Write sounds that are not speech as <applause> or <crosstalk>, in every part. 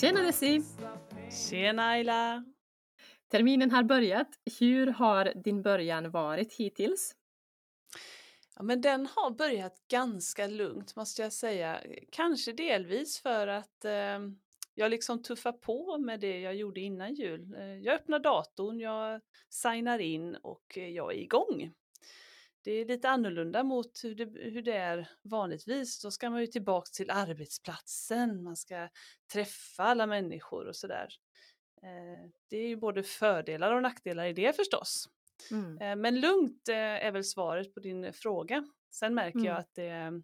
Tjena Desi! Tjena Ayla! Terminen har börjat. Hur har din början varit hittills? Ja, men den har börjat ganska lugnt måste jag säga. Kanske delvis för att eh, jag liksom tuffar på med det jag gjorde innan jul. Eh, jag öppnar datorn, jag signar in och jag är igång. Det är lite annorlunda mot hur det, hur det är vanligtvis. Då ska man ju tillbaks till arbetsplatsen, man ska träffa alla människor och sådär. Eh, det är ju både fördelar och nackdelar i det förstås. Mm. Eh, men lugnt eh, är väl svaret på din fråga. Sen märker mm. jag att det,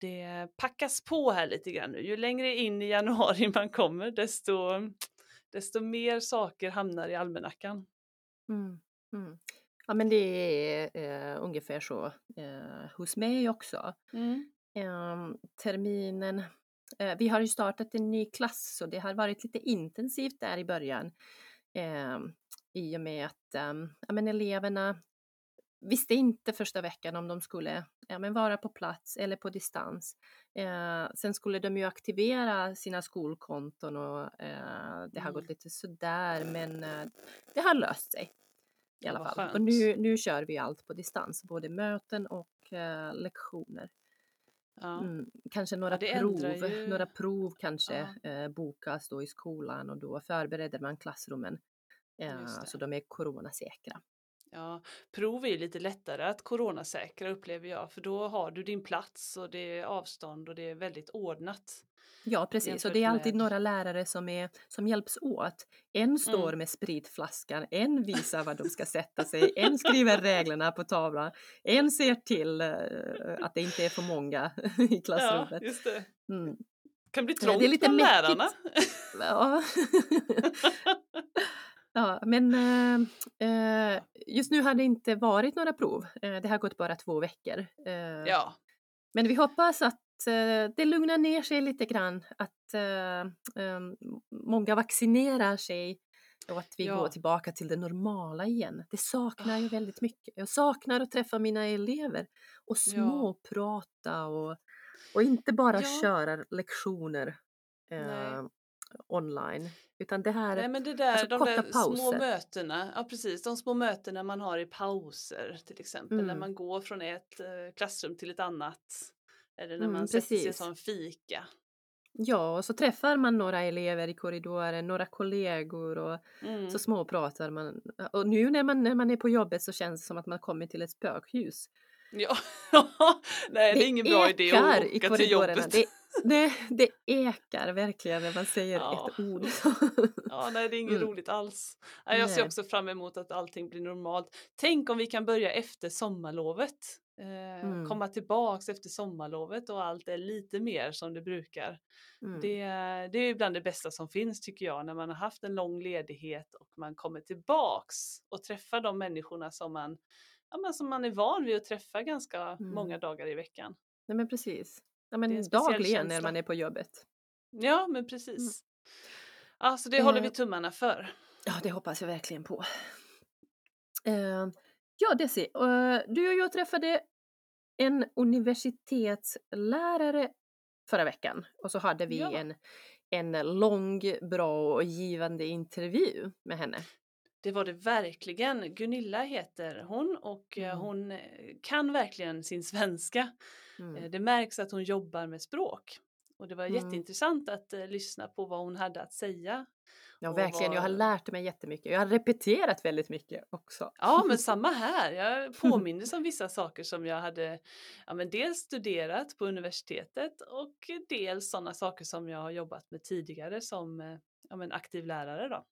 det packas på här lite grann nu. Ju längre in i januari <laughs> man kommer desto, desto mer saker hamnar i almanackan. Mm. Ja men det är eh, ungefär så eh, hos mig också. Mm. Eh, terminen, vi har ju startat en ny klass så det har varit lite intensivt där i början. I och med att ja, men eleverna visste inte första veckan om de skulle ja, men vara på plats eller på distans. Eh, sen skulle de ju aktivera sina skolkonton och eh, det har gått mm. lite sådär men eh, det har löst sig i alla fall. Och nu, nu kör vi allt på distans, både möten och uh, lektioner. Ja. Mm, kanske några ja, prov, ju... några prov kanske ja. uh, bokas då i skolan och då förbereder man klassrummen uh, så de är coronasäkra. Ja, prov är lite lättare att coronasäkra upplever jag för då har du din plats och det är avstånd och det är väldigt ordnat. Ja precis och det är alltid några lärare som, är, som hjälps åt. En står mm. med spritflaskan, en visar var de ska sätta sig, en skriver reglerna på tavlan, en ser till uh, att det inte är för många i <laughs> klassrummet. Ja, just det. Mm. kan bli trångt det är lite bland lärarna. Ja. <laughs> <laughs> Ja, men eh, just nu har det inte varit några prov. Eh, det har gått bara två veckor. Eh, ja. Men vi hoppas att eh, det lugnar ner sig lite grann, att eh, många vaccinerar sig och att vi ja. går tillbaka till det normala igen. Det saknar jag ah. väldigt mycket. Jag saknar att träffa mina elever och småprata och, och inte bara ja. köra lektioner eh, online. Utan det här, Nej, men det där, alltså de korta där pauser. små mötena, ja precis, de små mötena man har i pauser till exempel, mm. när man går från ett eh, klassrum till ett annat. Eller när mm, man sätter sig som fika. Ja, och så träffar man några elever i korridoren, några kollegor och mm. så småpratar man. Och nu när man, när man är på jobbet så känns det som att man kommer till ett spökhus. Ja, <laughs> nej det, är ingen bra idé att åka till jobbet. Det, nej, det ekar verkligen när man säger ja. ett ord. ja, nej det är inget mm. roligt alls. Jag ser också fram emot att allting blir normalt. Tänk om vi kan börja efter sommarlovet. Eh, mm. Komma tillbaks efter sommarlovet och allt är lite mer som det brukar. Mm. Det, det är bland det bästa som finns tycker jag när man har haft en lång ledighet och man kommer tillbaks och träffar de människorna som man, ja, men som man är van vid att träffa ganska mm. många dagar i veckan. Nej men precis. Ja, men dagligen när man är på jobbet. Ja men precis. Mm. Ja, så det håller vi eh. tummarna för. Ja det hoppas jag verkligen på. Uh, Ja, Desi, uh, du och jag träffade en universitetslärare förra veckan och så hade vi ja. en, en lång, bra och givande intervju med henne. Det var det verkligen. Gunilla heter hon och eh, mm. hon eh, kan verkligen sin svenska. Mm. Det märks att hon jobbar med språk. Och det var mm. jätteintressant att uh, lyssna på vad hon hade att säga Ja, verkligen. Var... Jag har lärt mig jättemycket. Jag har repeterat väldigt mycket också. Ja, men <laughs> samma här. Jag påminner om vissa saker som jag hade ja, men dels studerat på universitetet och dels sådana saker som jag har jobbat med tidigare som eh, ja, men aktiv lärare. Då.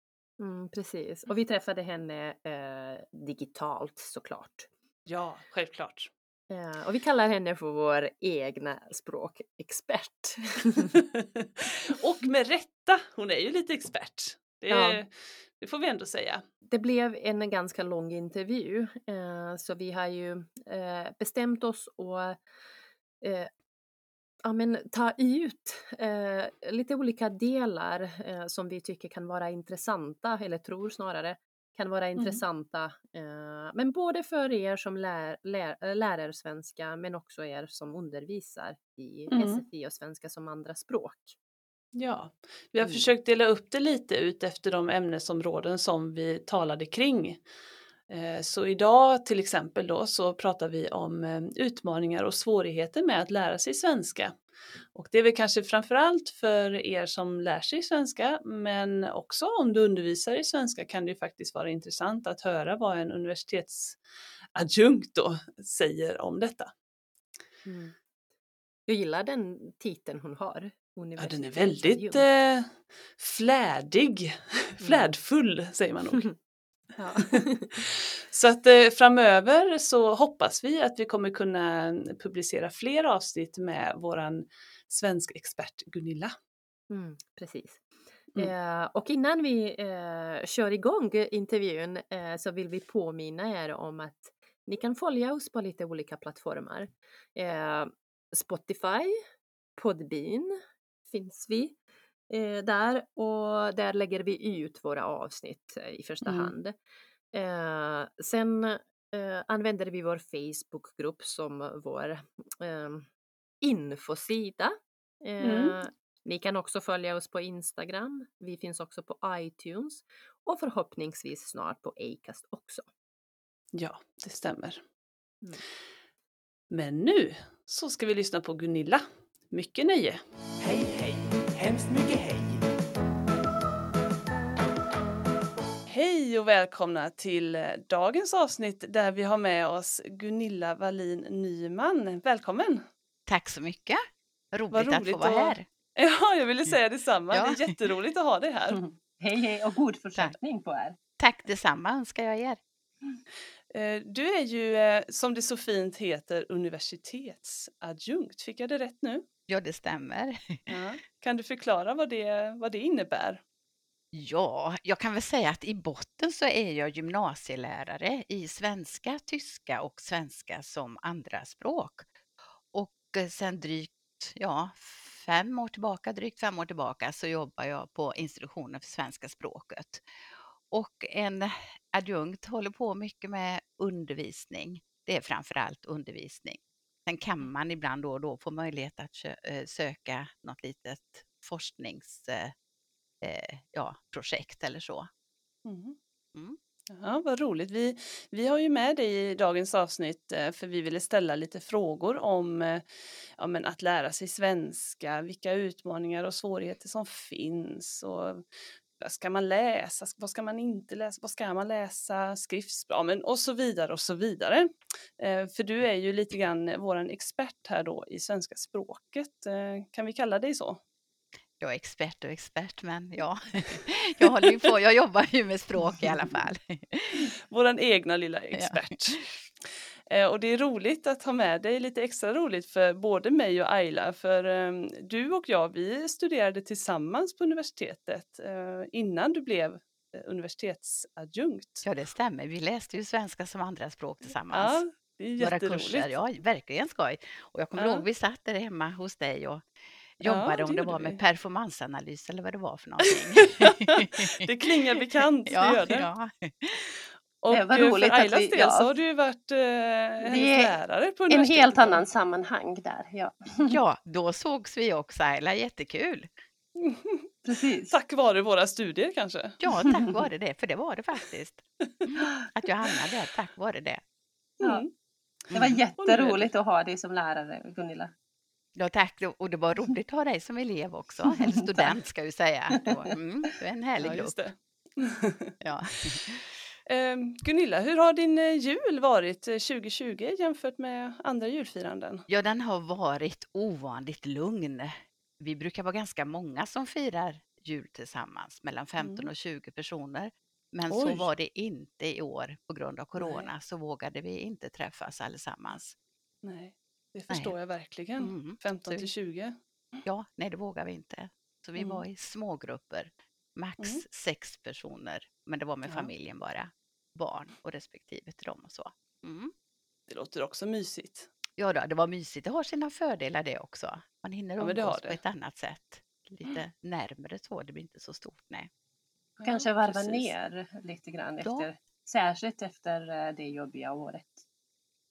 Mm, precis, och vi träffade henne eh, digitalt såklart. Ja, självklart. Ja, och vi kallar henne för vår egna språkexpert. <laughs> och med rätta, hon är ju lite expert. Det, ja. det, får vi ändå säga. Det blev en ganska lång intervju eh, så vi har ju eh, bestämt oss att eh, ja, men, ta ut eh, lite olika delar eh, som vi tycker kan vara intressanta, eller tror snarare, kan vara mm. intressanta. Eh, men både för er som lär, lär, lärare svenska men också er som undervisar i mm. SFI och svenska som andra språk. Ja, vi har mm. försökt dela upp det lite ut efter de ämnesområden som vi talade kring. Eh, så idag till exempel då så pratar vi om eh, utmaningar och svårigheter med att lära sig svenska. Och det är väl kanske framförallt för er som lär sig svenska men också om du undervisar i svenska kan det ju faktiskt vara intressant att höra vad en universitetsadjunkt då säger om detta. Mm. Jag gillar den titeln hon har. Ja, den är väldigt eh, flädig, mm. flädfull säger man nog. <laughs> Ja. <laughs> så att eh, framöver så hoppas vi att vi kommer kunna publicera fler avsnitt med våran svensk expert Gunilla. Mm, precis. Mm. Eh, och innan vi eh, kör igång intervjun eh, så vill vi påminna er om att ni kan följa oss på lite olika plattformar. Eh, Spotify, Podbean finns vi eh, där och där lägger vi ut våra avsnitt eh, i första mm. hand. Eh, sen eh, använder vi vår Facebookgrupp som vår eh, infosida. Mm. Eh, ni kan också följa oss på Instagram. Vi finns också på iTunes och förhoppningsvis snart på Acast också. Ja, det stämmer. Mm. Men nu så ska vi lyssna på Gunilla. Mycket nöje! Hemskt mycket hej! Hej och välkomna till eh, dagens avsnitt där vi har med oss Gunilla Wallin Nyman. Välkommen! Tack så mycket! Roligt, roligt att få vara här. <laughs> Ja, jag ville säga detsamma. Ja. Det är jätteroligt att ha dig här. Hej, hej och god fortsättning på er. Tack detsamma önskar jag er. Eh, du är ju, eh, som det så fint heter, universitetsadjunkt. Fick jag det rätt nu? Ja, det stämmer. Ja. Kan du förklara vad det, vad det innebär? Ja, jag kan väl säga att i botten så är jag gymnasielärare i svenska, tyska och svenska som andraspråk. Och eh, sen drygt, ja, fem år tillbaka, drygt fem år tillbaka så jobbar jag på institutionen för svenska språket. Och en adjunkt håller på mycket med undervisning. Det är framför allt undervisning. Sen kan man ibland då och då få möjlighet att eh, söka något litet forskningsprojekt eh, ja, eller så. Mm. Mm. Ja, vad roligt. Vi, vi har ju med dig i dagens avsnitt eh, för vi ville ställa lite frågor om ja, men att lära sig svenska, vilka utmaningar och svårigheter som finns och ska man läsa, vad ska man inte läsa, vad ska man läsa, skriftspråk och så vidare och så vidare. Eh, för du är ju lite grann våran expert här då i svenska språket. Eh, kan vi kalla dig så? Jag är expert och expert, men ja, <laughs> jag håller ju på, jag jobbar ju med språk i alla fall. <laughs> Våran egna lilla <laughs> expert. Ja. Eh, och det är roligt att ha med dig, lite extra roligt för både mig och Ayla, för eh, du och jag, vi studerade tillsammans på universitetet eh, innan du blev eh, universitetsadjunkt. Ja, det stämmer. Vi läste ju svenska som andraspråk tillsammans. Ja, det är jätteroligt. Kurser. Ja, verkligen skoj. Och jag kommer ja. ihåg, vi satt där hemma hos dig och jobbade, ja, det om det var med vi. performansanalys eller vad det var för <laughs> någonting. det klingar bekant, <laughs> det ja, gör det. Ja. Och det var roligt för Ailas del ja. så har du ju varit eh, hennes lärare på En helt annan sammanhang där, ja. ja, <laughs> då sågs vi också Ayla, jättekul. <laughs> Precis. Tack vare våra studier kanske? Ja, <laughs> tack vare det, för det var det faktiskt. Att jag hamnade där, tack vare det. Ja. Mm. Det var jätteroligt att ha dig som lärare, Gunilla. Ja, tack. Och det var roligt att ha dig som elev också, eller student ska vi säga. Mm, du är en härlig ja, grupp. ja. Eh, Gunilla, hur har din eh, jul varit 2020 eh, jämfört med andra julfiranden? Ja, den har varit ovanligt lugn. Vi brukar vara ganska många som firar jul tillsammans, mellan 15 mm. och 20 personer. Men Oj. så var det inte i år på grund av corona, nej. så vågade vi inte träffas allesammans. Nej, det förstår nej. jag verkligen. Mm. 15 till 20. Ja, nej det vågar vi inte. Så vi mm. var i smågrupper max mm. sex personer, men det var med ja. familjen bara. Barn och respektive till dem och så. Mm. Det låter också mysigt. Ja, då, det var mysigt. Det har sina fördelar det också. Man hinner umgås ja, på ett annat sätt. Lite mm. närmare så, det blir inte så stort. Nej. Kanske varva Precis. ner lite grann, efter, ja. särskilt efter eh, det jobbiga året.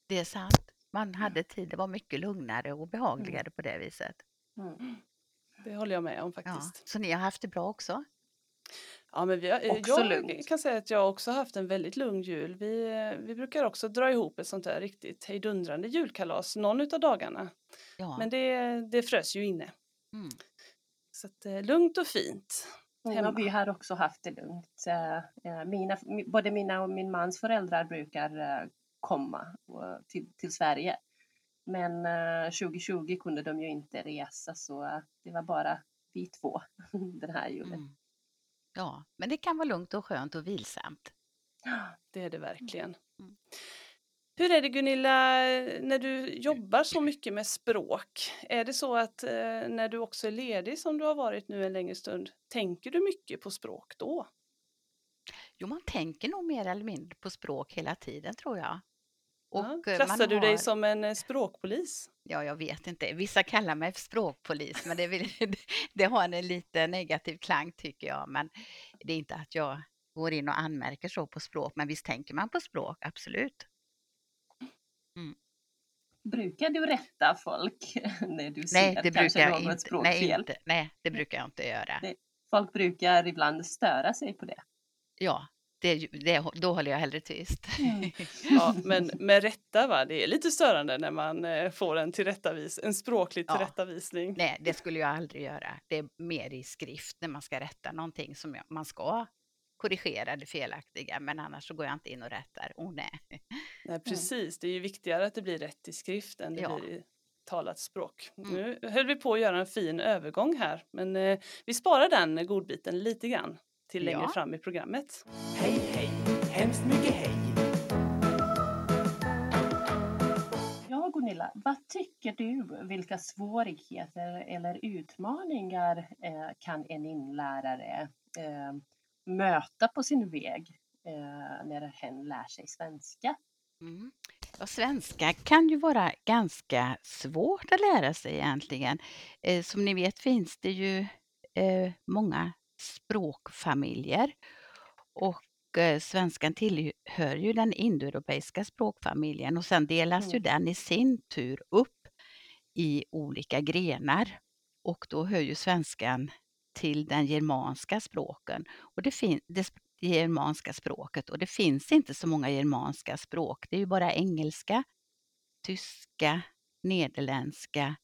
Det är sant. Man hade tid, det var mycket lugnare och behagligare mm. på det viset. Mm. det håller jag med om faktiskt. Ja, så ni har haft det bra också? Ja, men vi har, Också jag lugnt. kan säga att jag också har haft en väldigt lugn jul. Vi, vi brukar också dra ihop ett sånt där riktigt hejdundrande julkalas någon utav dagarna. Ja. Men det, det frös ju inne. Mm. Så att, eh, lugnt och fint. Ja, hemma. vi har också haft det lugnt. Eh, eh, Mina, mi- både mina och min mans föräldrar brukar eh, komma eh, till, till Sverige. Men eh, 2020 kunde de ju inte resa så eh, det var bara vi två <laughs> den här julen. Mm. Ja, men det kan vara lugnt och skönt och vilsamt. Det är det verkligen. Mm. Hur är det Gunilla, när du jobbar så mycket med språk? Är det så att eh, när du också är ledig som du har varit nu en längre stund, tänker du mycket på språk då? Jo, man tänker nog mer eller mindre på språk hela tiden tror jag. Ja, Och, eh, Klassar du dig har- som en eh, språkpolis? Ja, jag vet inte. Vissa kallar mig för språkpolis, men det, vill, <laughs> det har en lite negativ klang tycker jag. Men det är inte att jag går in och anmärker så på språk, men visst tänker man på språk, absolut. Brukar du rätta folk <laughs> när du ser Nej, det brukar något inte. Nej, språkfel? inte. Nej, det brukar jag inte göra. Det- Folk brukar ibland störa sig på det. Ja, det, det, då håller jag hellre tyst. Mm. <laughs> Ja, men med rätta va, det är lite störande när man eh, får en, tillrättavis, en språklig Ja. tillrättavisning. Nej, det skulle jag aldrig göra. Det är mer i skrift när man ska rätta någonting som jag, man ska korrigera det felaktiga, men annars så går jag inte in och rättar. Oh nej. Nej, <laughs> precis, det är ju viktigare att det blir rätt i skrift än det Ja. blir i talat språk. Mm. Nu höll vi på att göra en fin övergång här, men eh, vi sparar den godbiten lite grann till längre Ja. fram i programmet. Hej, hej, hemskt mycket hej. Ja, Gunilla, vad tycker du? Vilka svårigheter eller utmaningar eh, kan en inlärare eh, möta på sin väg eh, när hen lär sig svenska? Mm. Ja, svenska kan ju vara ganska svårt att lära sig egentligen. Eh, som ni vet finns det ju eh, många språkfamiljer och eh, svenskan tillhör ju den indoeuropeiska språkfamiljen och sen delas ju Mm. den i sin tur upp i olika grenar och då hör ju svenskan till den germanska språken och det, fin- det germanska språket och det finns inte så många germanska språk. Det är ju bara engelska, tyska, nederländska,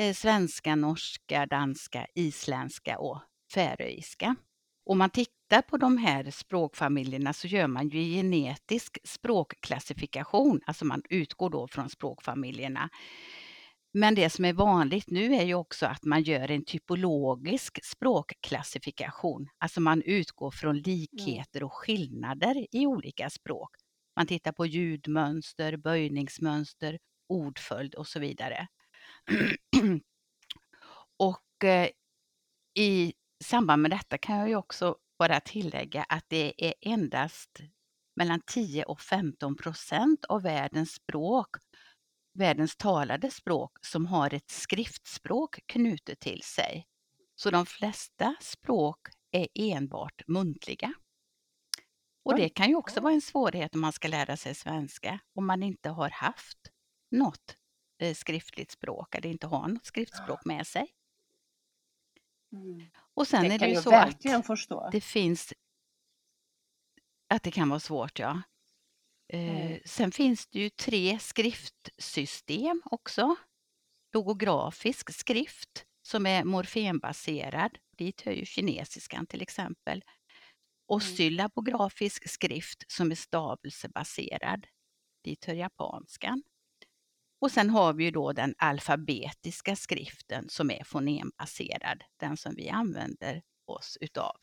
eh, svenska, norska, danska, isländska och färöiska. Om man tittar på de här språkfamiljerna så gör man ju genetisk språkklassifikation, alltså man utgår då från språkfamiljerna. Men det som är vanligt nu är ju också att man gör en typologisk språkklassifikation, alltså man utgår från likheter och skillnader i olika språk. Man tittar på ljudmönster, böjningsmönster, ordföljd och så vidare. <clears throat> och eh, i samband med detta kan jag ju också bara tillägga att det är endast mellan 10 och 15 procent av världens språk, världens talade språk, som har ett skriftspråk knutet till sig. Så de flesta språk är enbart muntliga. Och det kan ju också vara en svårighet om man ska lära sig svenska, om man inte har haft något eh, skriftligt språk eller inte har något skriftspråk med sig. Och sen det är det ju så att förstå. det finns att det kan vara svårt, ja. Eh, Mm. Sen finns det ju tre skriftsystem också. Logografisk skrift som är morfembaserad. Dit hör ju kinesiskan till exempel. Och Mm. syllabografisk skrift som är stavelsebaserad. Dit hör japanskan. Och sen har vi ju då den alfabetiska skriften som är fonembaserad, den som vi använder oss utav.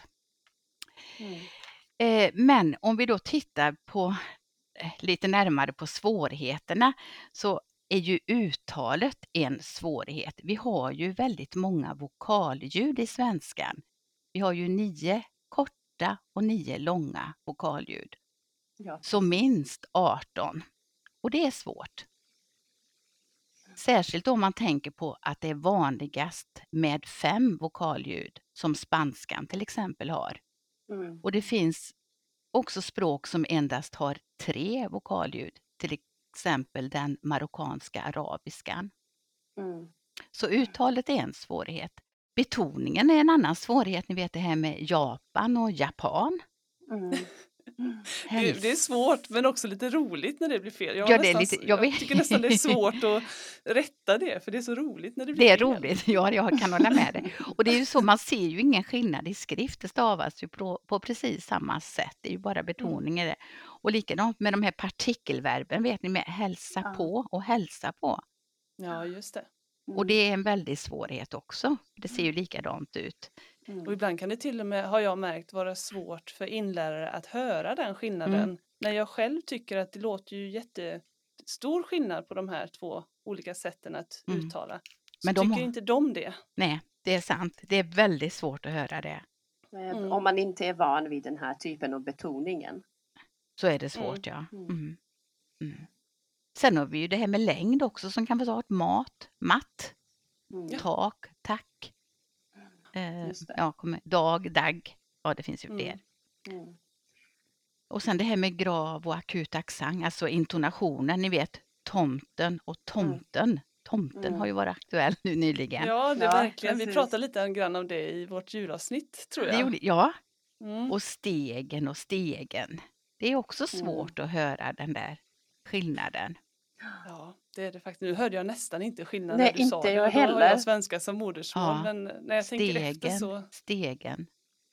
Mm. Eh, Men om vi då tittar på eh, lite närmare på svårigheterna så är ju uttalet en svårighet. Vi har ju väldigt många vokalljud i svenskan. Vi har ju nio korta och nio långa vokalljud. Ja. Så minst 18. Och det är svårt. Särskilt om man tänker på att det är vanligast med fem vokalljud som spanskan till exempel har. Mm. Och det finns också språk som endast har tre vokalljud, till exempel den marockanska arabiskan. Mm. Så uttalet är en svårighet. Betoningen är en annan svårighet, ni vet det här med Japan och japan. Mm. Det, det är svårt men också lite roligt när det blir fel. Jag, Ja, nästan, lite- jag jag, tycker nästan det är svårt att rätta det för det är så roligt när det blir Det är fel. roligt, ja jag kan hålla med dig. Och det är ju så, man ser ju ingen skillnad i skrift, det stavas ju på, på precis samma sätt, det är ju bara betoning i det. Och likadant med de här partikelverben, vet ni, med hälsa Ja. på och hälsa på. Ja, just det. Och det är en väldig svårighet också, det ser ju likadant ut. Och ibland kan det till och med, har jag märkt, vara svårt för inlärare att höra den skillnaden. Mm. När jag själv tycker att det låter ju jättestor skillnad på de här två olika sätten att Mm. uttala. Så Men de tycker har- inte de det. Nej, det är sant, det är väldigt svårt att höra det. Mm. Om man inte är van vid den här typen av betoningen. Så är det svårt, ja. Mm. Mm. Mm. Sen har vi ju det här med längd också som kan vara svårt. Mat, matt, Mm. tak, tack. Eh, ja, kommer, dag, dag. Ja, det finns ju Mm. fler. Mm. Och sen det här med grav och akut accent, alltså intonationen, ni vet tomten och tomten. Tomten Mm. har ju varit aktuell nu nyligen. Ja, det är Ja, verkligen. Vi precis. pratade lite grann om det i vårt julavsnitt tror jag. gjorde, ja, Mm. och stegen och stegen. Det är också Mm. svårt att höra den där skillnaden. Ja, det är det faktiskt. Nu hörde jag nästan inte skillnaden Nej, när du sa inte det. jag och då har heller. jag svenska som modersmål, Ja. men när jag tänker efter Stegen, så... stegen. Inte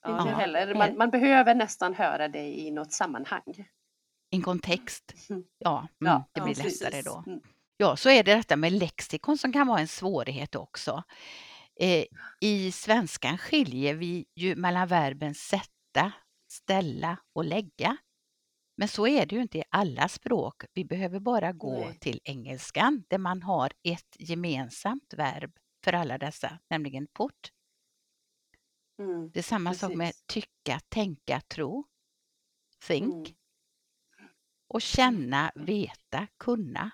Ja. heller. Man, man behöver nästan höra det i något sammanhang. En kontext. Mm. Ja, mm, Ja, det blir precis. lättare då. Mm. Ja, så är det detta med lexikon som kan vara en svårighet också. Eh, I svenskan skiljer vi ju mellan verben sätta, ställa och lägga. Men så är det ju inte i alla språk. Vi behöver bara gå Nej. till engelskan där man har ett gemensamt verb för alla dessa, nämligen put. Mm. Det är samma sak med Precis. tycka, tänka, tro, think. Mm. Och känna, veta, kunna.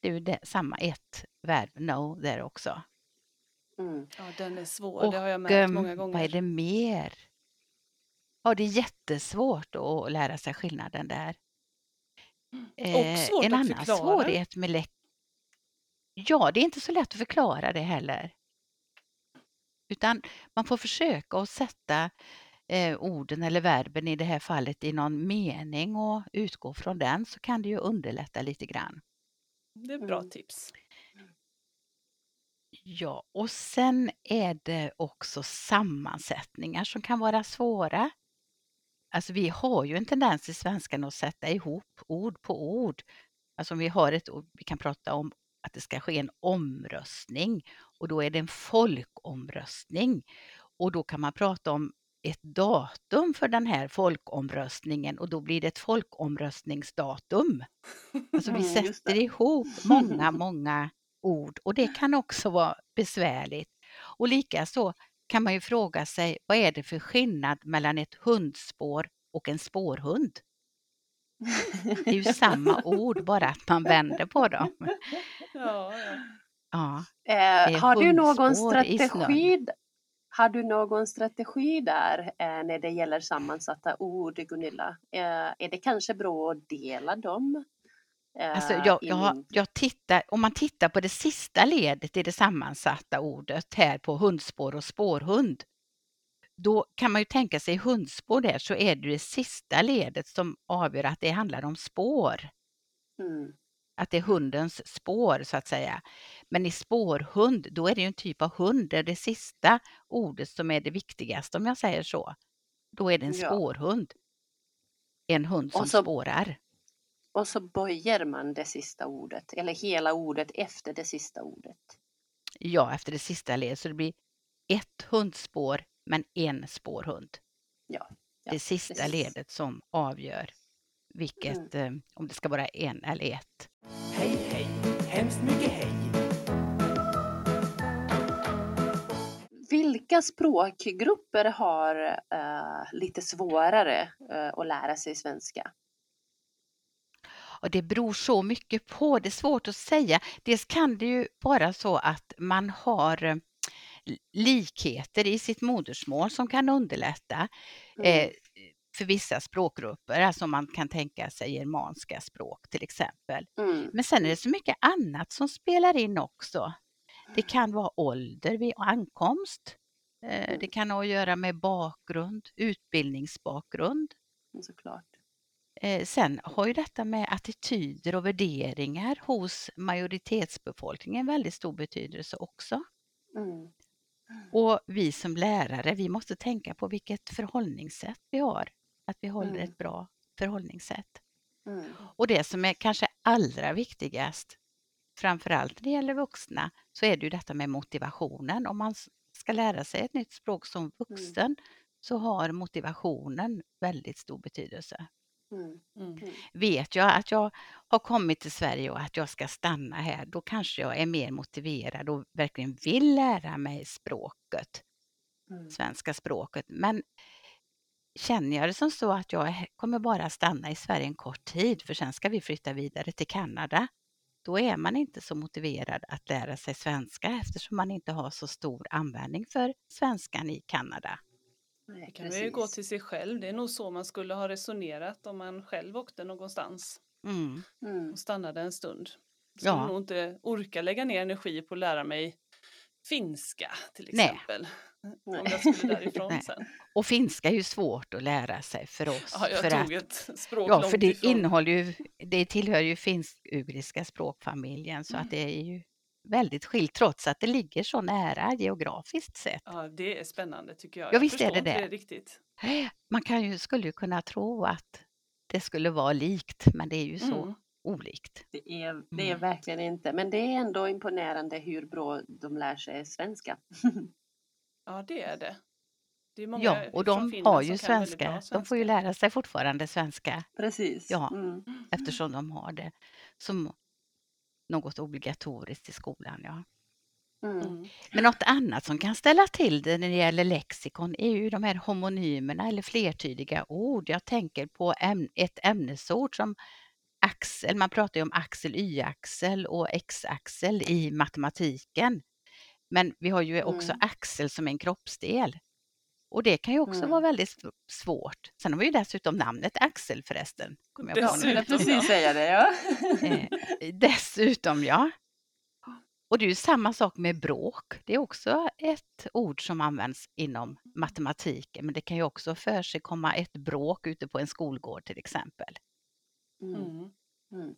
Det är ju det, samma ett verb, know, där också. Mm. Ja, den är svår. det har jag Och märkt ehm, många gånger. vad är det mer? Ja, det är jättesvårt att lära sig skillnaden där. Och svårt en att annan förklara. svårighet med läck... Ja, det är inte så lätt att förklara det heller. Utan man får försöka att sätta eh, orden eller verben i det här fallet i någon mening och utgå från den så kan det ju underlätta lite grann. Det är bra Mm. tips. Ja, och sen är det också sammansättningar som kan vara svåra. Alltså vi har ju en tendens i svenskan att sätta ihop ord på ord. Alltså om vi har ett ord, vi kan prata om att det ska ske en omröstning och då är det en folkomröstning. Och då kan man prata om ett datum för den här folkomröstningen och då blir det ett folkomröstningsdatum. Alltså vi <laughs> sätter ihop många, många ord och det kan också vara besvärligt. Och likaså kan man ju fråga sig vad är det för skillnad mellan ett hundspår och en spårhund? Det är ju samma ord bara att man vänder på dem. <laughs> Ja, ja. Eh, har du någon strategi? Har du någon strategi där eh, när det gäller sammansatta ord, Gunilla? Eh, är det kanske bra att dela dem? Eh, alltså jag, i jag, min- jag tittar, om man tittar på det sista ledet i det sammansatta ordet här på hundspår och spårhund. Då kan man ju tänka sig hundspår där så är det det sista ledet som avgör att det handlar om spår. Mm. att det är hundens spår så att säga. Men i spårhund, då är det ju en typ av hund, det är det sista ordet som är det viktigaste om jag säger så. Då är det en spårhund. En hund som så- spårar. Och så böjer man det sista ordet, eller hela ordet efter det sista ordet. Ja, efter det sista ledet. Så det blir ett hundspår men en spårhund. Ja, ja, det sista precis. ledet som avgör vilket, eh, om det ska vara en eller ett. Hej, hej, hemskt mycket hej. Vilka språkgrupper har eh, lite svårare eh, att lära sig svenska? Och det beror så mycket på, det är svårt att säga. Dels kan det ju vara så att man har eh, likheter i sitt modersmål som kan underlätta Mm. eh, för vissa språkgrupper, alltså man kan tänka sig germanska språk till exempel. Mm. Men sen är det så mycket annat som spelar in också. Det kan vara ålder vid ankomst. Eh, det kan ha att göra med bakgrund, utbildningsbakgrund. Såklart. Eh, sen har ju detta med attityder och värderingar hos majoritetsbefolkningen väldigt stor betydelse också. Mm. Och vi som lärare, vi måste tänka på vilket förhållningssätt vi har. Att vi håller Mm. ett bra förhållningssätt. Mm. Och det som är kanske allra viktigast, framförallt när det gäller vuxna, så är det ju detta med motivationen. Om man ska lära sig ett nytt språk som vuxen så har motivationen väldigt stor betydelse. Mm. Mm. Vet jag att jag har kommit till Sverige och att jag ska stanna här, då kanske jag är mer motiverad och verkligen vill lära mig språket, Mm. svenska språket. Men känner jag det som så att jag kommer bara stanna i Sverige en kort tid, för sen ska vi flytta vidare till Kanada, då är man inte så motiverad att lära sig svenska eftersom man inte har så stor användning för svenskan i Kanada. Nej, Det kan man ju gå till sig själv. Det är nog så man skulle ha resonerat om man själv åkte någonstans Mm. Mm. och stannade en stund. Jag skulle Ja. nog inte orka lägga ner energi på att lära mig finska till Nej. exempel. Om Nej. jag skulle <laughs> därifrån Nej. sen. Och finska är ju svårt att lära sig för oss. Ja, jag för tog att ett språk Ja, för det ifrån. innehåller ju, det tillhör ju finsk-ugriska språkfamiljen så Mm. att det är ju väldigt skilt trots att det ligger så nära geografiskt sett. Ja, det är spännande tycker jag. Ja, jag visst är förstår det det. det riktigt. Man kan ju, skulle ju kunna tro att det skulle vara likt, men det är ju så Mm. olikt. Det är, det är Mm. verkligen inte, men det är ändå imponerande hur bra de lär sig svenska. <laughs> Ja, det är det. Det är många Ja, och de har ju bra svenska. De får ju lära sig fortfarande svenska Precis. Ja. Mm. eftersom de har det som något obligatoriskt i skolan. Ja. Mm. Mm. Men något annat som kan ställa till det när det gäller lexikon är ju de här homonymerna eller flertydiga ord. Jag tänker på ett ämnesord som axel. Man pratar ju om axel, y-axel och x-axel i matematiken. Men vi har ju också Mm. axel som en kroppsdel. Och det kan ju också Mm. vara väldigt sv- svårt. Sen har vi ju dessutom namnet Axel förresten. jag på Dessutom, precis ja. säga det, ja. Eh, <laughs> dessutom, ja. Och det är ju samma sak med bråk. Det är också ett ord som används inom matematiken, men det kan ju också för sig komma ett bråk ute på en skolgård till exempel. Mm. Mm. Mm.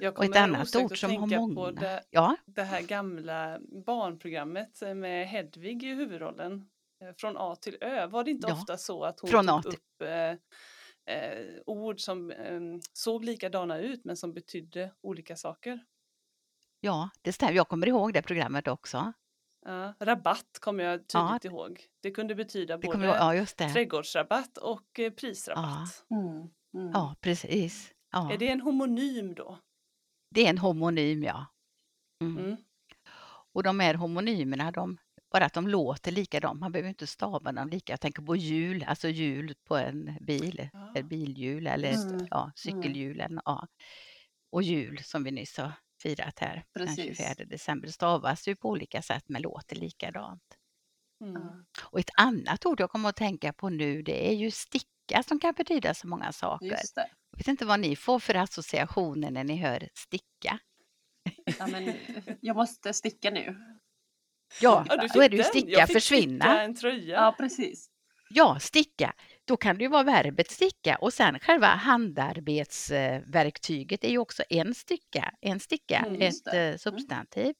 Jag Och ett kommer annat ord som har tänka på många. det, Ja, det här gamla barnprogrammet med Hedvig i huvudrollen. Eh, Från A till Ö. Var det inte Ja, ofta så att hon från tog upp eh, eh, ord som eh, såg likadana ut men som betydde olika saker? ja, det stämmer. Jag kommer ihåg det programmet också. Ja, rabatt kommer jag Ja, tydligt ihåg. Det kunde betyda Det både jag, ja, just det. trädgårdsrabatt och eh, prisrabatt. Mm. Mm. Ja, precis. Ja. Är det en homonym då? Det är en homonym, ja. Mm. Mm. Och de här homonymerna, de, bara att de låter likadant, man behöver inte stava dem lika. Jag tänker på hjul, alltså hjul på en bil, Ja. ett bilhjul eller ett det. ja, cykelhjul. eller- Ja. Och jul som vi nyss har firat här den Precis. 24 december stavas ju på olika sätt men låter likadant. Mm. Och ett annat ord jag kommer att tänka på nu det är ju sticka som kan betyda så många saker. Jag vet inte vad ni får för associationer när ni hör sticka. Ja, men jag måste sticka nu. Ja, Ja, då är det ju sticka, försvinna. sticka en tröja. Ja, precis. Ja, sticka. Då kan det ju vara verbet sticka och sen själva handarbetsverktyget är ju också en sticka, en sticka, Mm, ett det. eh, substantiv.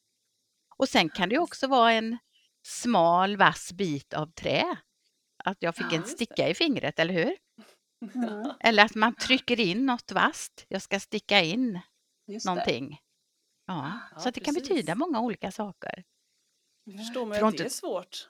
Och sen kan det ju också vara en smal vass bit av trä. Att jag fick Ja, en just det. sticka i fingret, eller hur? <laughs> Mm. Eller att man trycker in något vasst. Jag ska sticka in Just det. någonting. Ja, Ja, så att det kan betyda många olika saker. Förstår man Från att det inte- är svårt.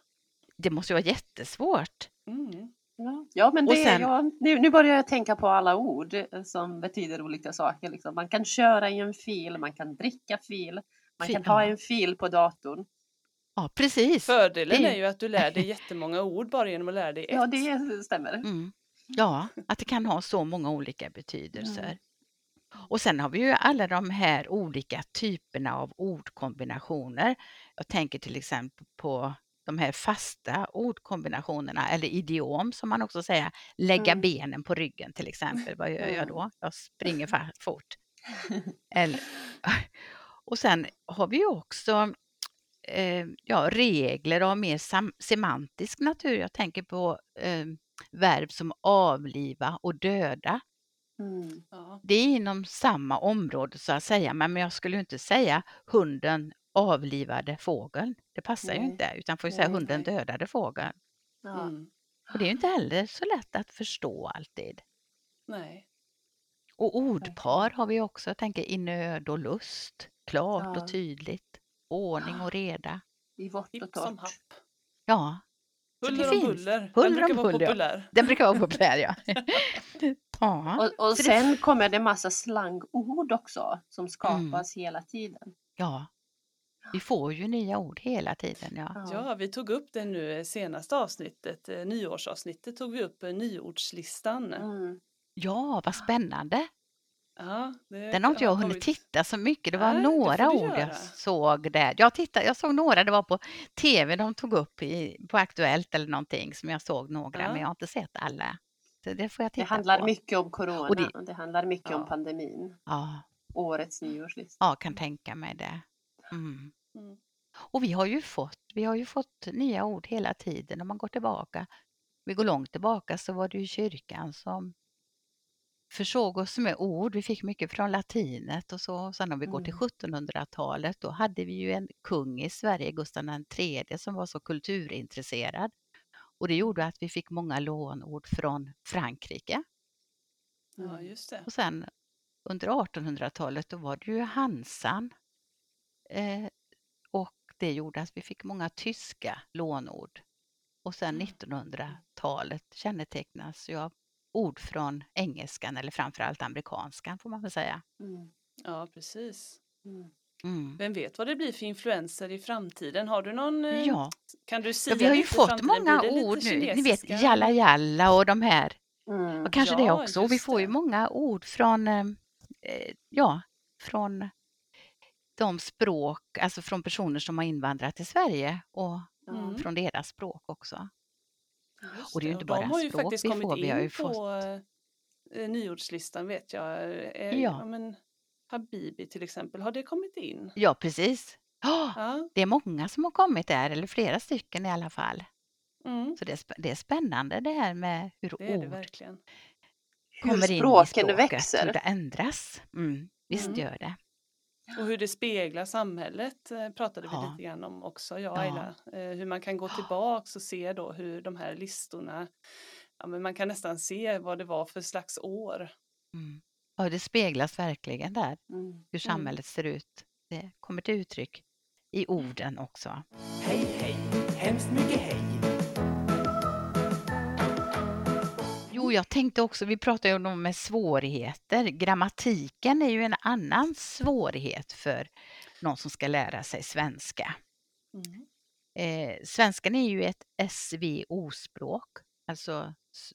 Det måste ju vara jättesvårt. Mm. Ja, ja men Och det, sen- ja, nu, nu börjar jag tänka på alla ord som betyder olika saker. Liksom. Man kan köra i en fil, man kan dricka fil, man Fil, kan ha en fil på datorn. Ja, precis. Fördelen Det är är ju att du lär dig <laughs> jättemånga ord bara genom att lära dig ett. Ja, det stämmer. Mm. Ja, att det kan ha så många olika betydelser. Mm. Och sen har vi ju alla de här olika typerna av ordkombinationer. Jag tänker till exempel på de här fasta ordkombinationerna eller idiom som man också säger. Lägga Mm. benen på ryggen till exempel. Vad gör jag då? Jag springer <laughs> fort. <laughs> Eller, <laughs> och sen har vi ju också eh, ja, regler av mer semantisk natur. Jag tänker på eh, verb som avliva och döda. Mm. Ja. Det är inom samma område så att säga, men jag skulle inte säga hunden avlivade fågeln. Det passar nej. ju inte, utan får ju säga hunden nej. dödade fågeln. Ja. Mm. Och det är ju inte heller så lätt att förstå alltid. Nej. Och ordpar har vi också, jag tänker i nöd och lust, klart ja. och tydligt, ordning och reda. I vått och torrt. Ja. Huller om buller, den brukar vara populär. Ja. Den brukar vara populär, ja. ja. Och, och sen det... kommer det massa slangord också som skapas mm. hela tiden. Ja, vi får ju nya ord hela tiden. Ja, ja vi tog upp det nu senaste avsnittet, eh, nyårsavsnittet tog vi upp eh, nyordslistan. Mm. Ja, vad spännande! Ja, Den har inte jag hunnit titta så mycket. Det var Nej, några ord jag såg där. Jag, tittade, jag såg några, det var på tv de tog upp i, på Aktuellt eller någonting som jag såg några, ja. men jag har inte sett alla. Så det får jag titta Det handlar på. mycket om corona, det, det, handlar mycket ja. om pandemin. Ja. Årets nyårslista. Ja, kan tänka mig det. Mm. Mm. Och vi har ju fått, vi har ju fått nya ord hela tiden om man går tillbaka. Vi går långt tillbaka så var det ju kyrkan som försåg oss med ord. Vi fick mycket från latinet och så. Sen om vi går till 1700-talet, mm. då hade vi ju en kung i Sverige, Gustav III, som var så kulturintresserad. Och det gjorde att vi fick många lånord från Frankrike. Ja, just det. Och sen under 1800-talet, då var det ju Hansan. Eh, och det gjorde att vi fick många tyska lånord. Och sen 1900-talet mm. kännetecknas ju av ord från engelskan eller framförallt amerikanskan får man väl säga. Mm. Ja, precis. Mm. mm. Vem vet vad det blir för influenser i framtiden? Har du någon? Eh, ja, kan du ja vi har ju fått många ord nu. Ni vet jalla jalla och de här. Mm. Och kanske ja, det också. Och vi får ju många ord från, eh, eh, ja, från de språk, alltså från personer som har invandrat till Sverige och mm. från deras språk också. Just och det är ju inte bara de har ju språk faktiskt vi kommit får, in vi har ju på fått... Eh, nyordslistan vet jag. Eh, ja. ja men, Habibi till exempel, har det kommit in? Ja, precis. Oh, ja. Det är många som har kommit där, eller flera stycken i alla fall. Mm. Så det är, det är spännande det här med hur det ord det verkligen. kommer hur in i språket, växer. hur det ändras. Mm, visst mm. gör det. Och hur det speglar samhället eh, pratade vi ja. lite grann om också, jag och Ayla. Eh, hur man kan gå tillbaks och se då hur de här listorna, ja men man kan nästan se vad det var för slags år. Mm. Ja, det speglas verkligen där, mm. hur mm. samhället ser ut. Det kommer till uttryck i orden också. Hej, hej, hemskt mycket hej. Jag tänkte också, vi pratar ju om med svårigheter. Grammatiken är ju en annan svårighet för någon som ska lära sig svenska. Mm. Eh, svenskan är ju ett SVO-språk, alltså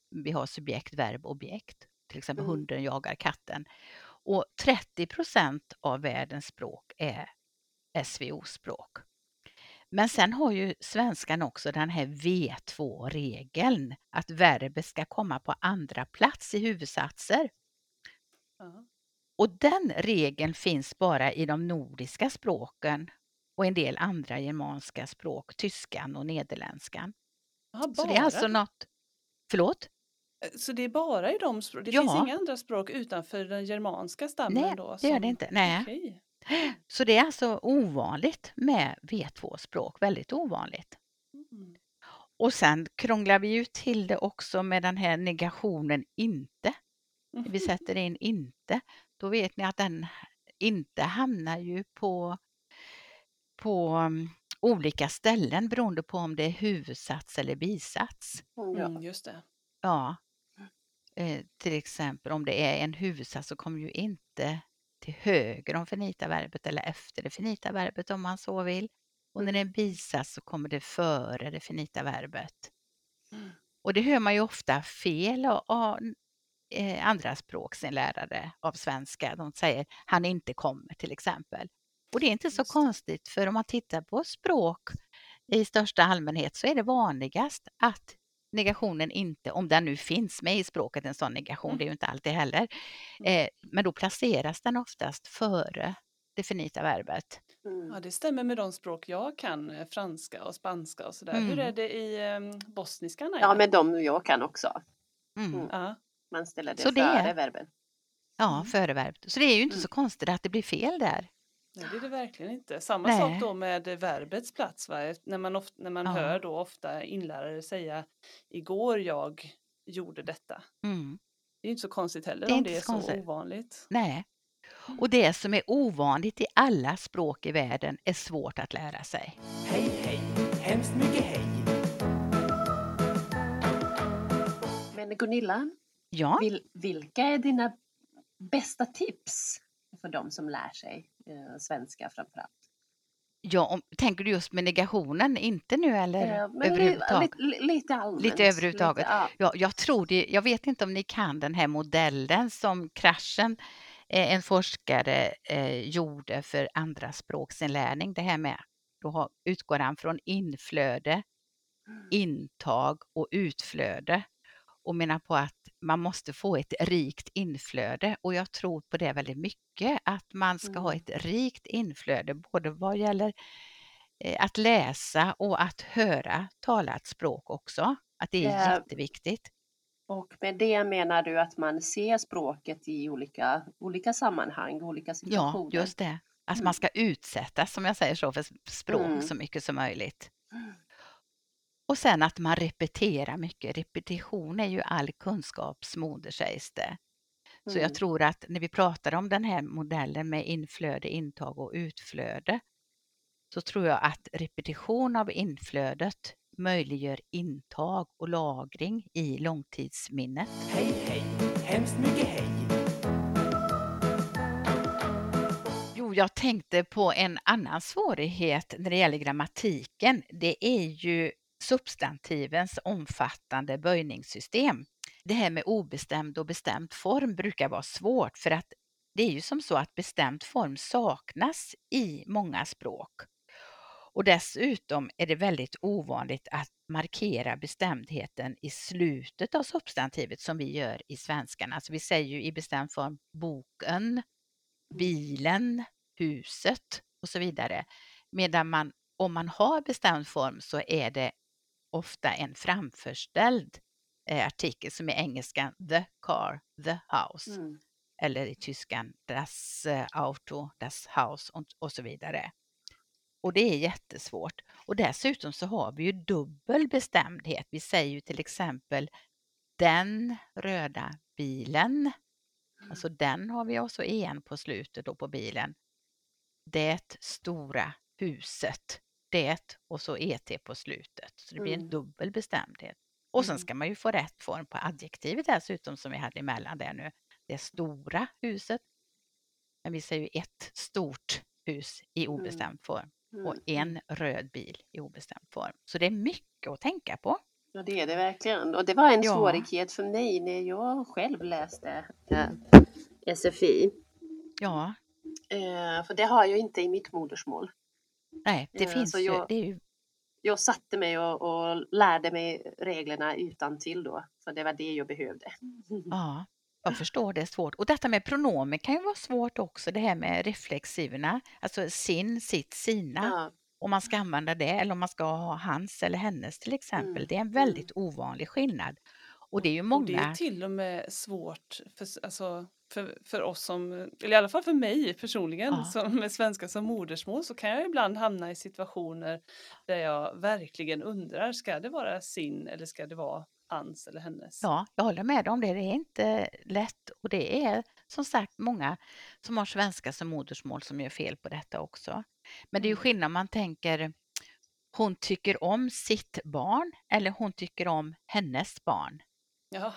vi har subjekt, verb, objekt. Till exempel mm. hunden jagar katten. Och 30 procent av världens språk är SVO-språk. Men sen har ju svenskan också den här V2-regeln, att verbet ska komma på andra plats i huvudsatser. Uh. Och den regeln finns bara i de nordiska språken och en del andra germanska språk, tyskan och nederländskan. Aha, Så det är alltså något... Förlåt? Eh, så det är bara i de språken? Det ja. finns inga andra språk utanför den germanska stammen? Nej, då, det gör det inte. Nej. Okay. Så det är alltså ovanligt med V2-språk, väldigt ovanligt. Mm. Och sen krånglar vi ju till det också med den här negationen inte. Mm. Vi sätter in inte, då vet ni att den inte hamnar ju på, på um, olika ställen beroende på om det är huvudsats eller bisats. Mm, just det. Ja. Eh, till exempel om det är en huvudsats så kommer ju inte till höger om finita verbet eller efter det finita verbet om man så vill. Och när det är en bisats så kommer det före det finita verbet. Mm. Och det hör man ju ofta fel av eh, andra språksinlärare av svenska. De säger han inte kommer till exempel. Och det är inte så konstigt för om man tittar på språk i största allmänhet så är det vanligast att negationen inte, om den nu finns med i språket, en sån negation, mm. det är ju inte alltid heller, mm. eh, men då placeras den oftast före det finita verbet. Mm. Ja, det stämmer med de språk jag kan, eh, franska och spanska och sådär. Hur Mm. är det i um, bosniskan? Ja, Aila? men de jag kan också. Mm. Mm. Ja. Man ställer det Så det före är- verben. Ja, Mm. före verbet. Så det är ju inte Mm. så konstigt att det blir fel där. Nej, det är det verkligen inte. Samma Nej. sak då med verbets plats. Va? När man, of, när man Ja. hör då ofta inlärare säga igår jag gjorde detta. Mm. Det är inte så konstigt heller Det om det är så så ovanligt. Nej. Och det som är ovanligt i alla språk i världen är svårt att lära sig. Hej, hej, hemskt mycket hej. Men Gunilla, Ja, vil, vilka är dina bästa tips för de som lär sig eh, svenska framförallt? ja om, tänker du just med negationen, inte nu eller Eh, men li, överhuvudtaget? li, lite allmänt. Lite överhuvudtaget. ja. Ja, jag tror det. Jag vet inte om ni kan den här modellen som Kraschen, eh, en forskare, eh, gjorde för andra språksinlärning. Det här med, då har, utgår han från inflöde, intag och utflöde och menar på att man måste få ett rikt inflöde och jag tror på det väldigt mycket, att man ska ha Mm. ett rikt inflöde både vad gäller eh, att läsa och att höra talat språk också. Att det är Eh, jätteviktigt. Och med det menar du att man ser språket i olika, olika sammanhang, olika Ja, situationer? just det. Att Mm. man ska utsättas, som jag säger så, för språk Mm. så mycket som möjligt. Och sen att man repeterar mycket. Repetition är ju all kunskaps moder sägs det. Så Mm. jag tror att när vi pratar om den här modellen med inflöde, intag och utflöde så tror jag att repetition av inflödet möjliggör intag och lagring i långtidsminnet. Hej, hej, hemskt mycket hej. Jo, jag tänkte på en annan svårighet när det gäller grammatiken. Det är ju substantivens omfattande böjningssystem. Det här med obestämd och bestämd form brukar vara svårt för att det är ju som så att bestämd form saknas i många språk. Och dessutom är det väldigt ovanligt att markera bestämdheten i slutet av substantivet som vi gör i svenskan. Alltså vi säger ju i bestämd form boken, bilen, huset och så vidare. Medan man, om man har bestämd form så är det ofta en framförställd eh, artikel som i engelskan the car, the house. Mm. Eller i tyskan das eh, Auto, das Haus och, och så vidare. Och det är jättesvårt. Och dessutom så har vi ju dubbel bestämdhet. Vi säger ju till exempel den röda bilen. Alltså den har vi också en på slutet då på bilen. Det stora huset. Det och så et på slutet. Så det blir en Mm. dubbel bestämdhet. Och sen Mm. ska man ju få rätt form på adjektivet dessutom som vi hade emellan där nu. Det stora huset. Men vi säger ju ett stort hus i obestämd form och Mm. en röd bil i obestämd form. Så det är mycket att tänka på. Ja, det är det verkligen. Och det var en Ja. svårighet för mig när jag själv läste eh, SFI. Ja, Eh, för det har jag inte i mitt modersmål. Nej, det Ja, finns så ju. jag- är ju Jag satte mig och, och lärde mig reglerna utan till då. För det var det jag behövde. <laughs> Ja, jag förstår det är svårt. Och detta med pronomen kan ju vara svårt också, det här med reflexiverna, alltså sin, sitt, sina. Ja, Om man ska använda det eller om man ska ha hans eller hennes till exempel. Mm, Det är en väldigt ovanlig skillnad. Och det är ju Och det är många... till och med svårt för, alltså, för, för oss som, eller i alla fall för mig personligen, Ja. som med svenska som modersmål så kan jag ibland hamna i situationer där jag verkligen undrar, ska det vara sin eller ska det vara hans eller hennes? Ja, jag håller med om det. Det är inte lätt och det är som sagt många som har svenska som modersmål som gör fel på detta också. Men det är ju Mm. skillnad man tänker hon tycker om sitt barn eller hon tycker om hennes barn. Ja.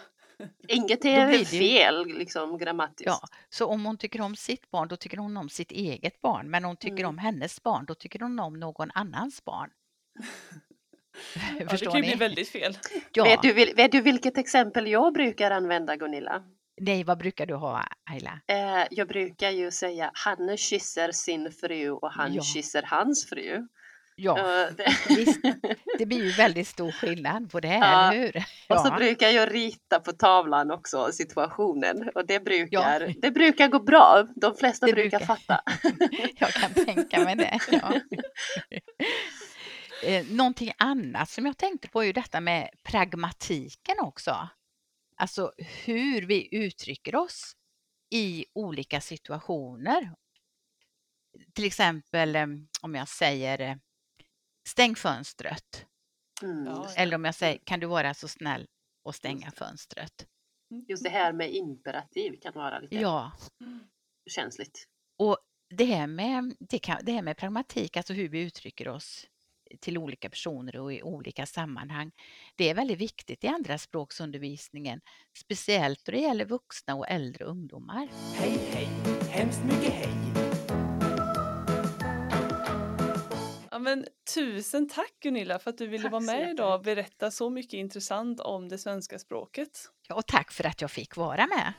inget <laughs> är ju- fel liksom grammatiskt. Ja, så om hon tycker om sitt barn, då tycker hon om sitt eget barn. Men om hon tycker Mm. om hennes barn, då tycker hon om någon annans barn. <laughs> ja, det kan ju bli väldigt fel. Ja, Vet, du, vet du vilket exempel jag brukar använda Gunilla? nej, vad brukar du ha, Ayla? Eh, jag brukar ju säga han kysser sin fru och han Ja. kysser hans fru. Ja, Ja, det- visst. <laughs> Det blir ju väldigt stor skillnad på det, Ja, eller hur? Och så Ja. brukar jag rita på tavlan också situationen och det brukar, Ja. det brukar gå bra. De flesta brukar, brukar. fatta. <laughs> Jag kan tänka mig det. Ja. <laughs> Eh, Någonting annat som jag tänkte på är ju detta med pragmatiken också. Alltså hur vi uttrycker oss i olika situationer. Till exempel eh, om jag säger eh, stäng fönstret. Mm. Eller om jag säger kan du vara så snäll och stänga fönstret. Just det här med imperativ kan vara lite Ja, känsligt. och det här, med, det, kan, det här med pragmatik, alltså hur vi uttrycker oss till olika personer och i olika sammanhang. Det är väldigt viktigt i andra språksundervisningen, speciellt då det gäller vuxna och äldre ungdomar. Hej, hej, hemskt mycket hej. Ja, men, tusen tack Gunilla för att du ville Tack vara med idag och berätta så mycket intressant om det svenska språket. Och tack för att jag fick vara med.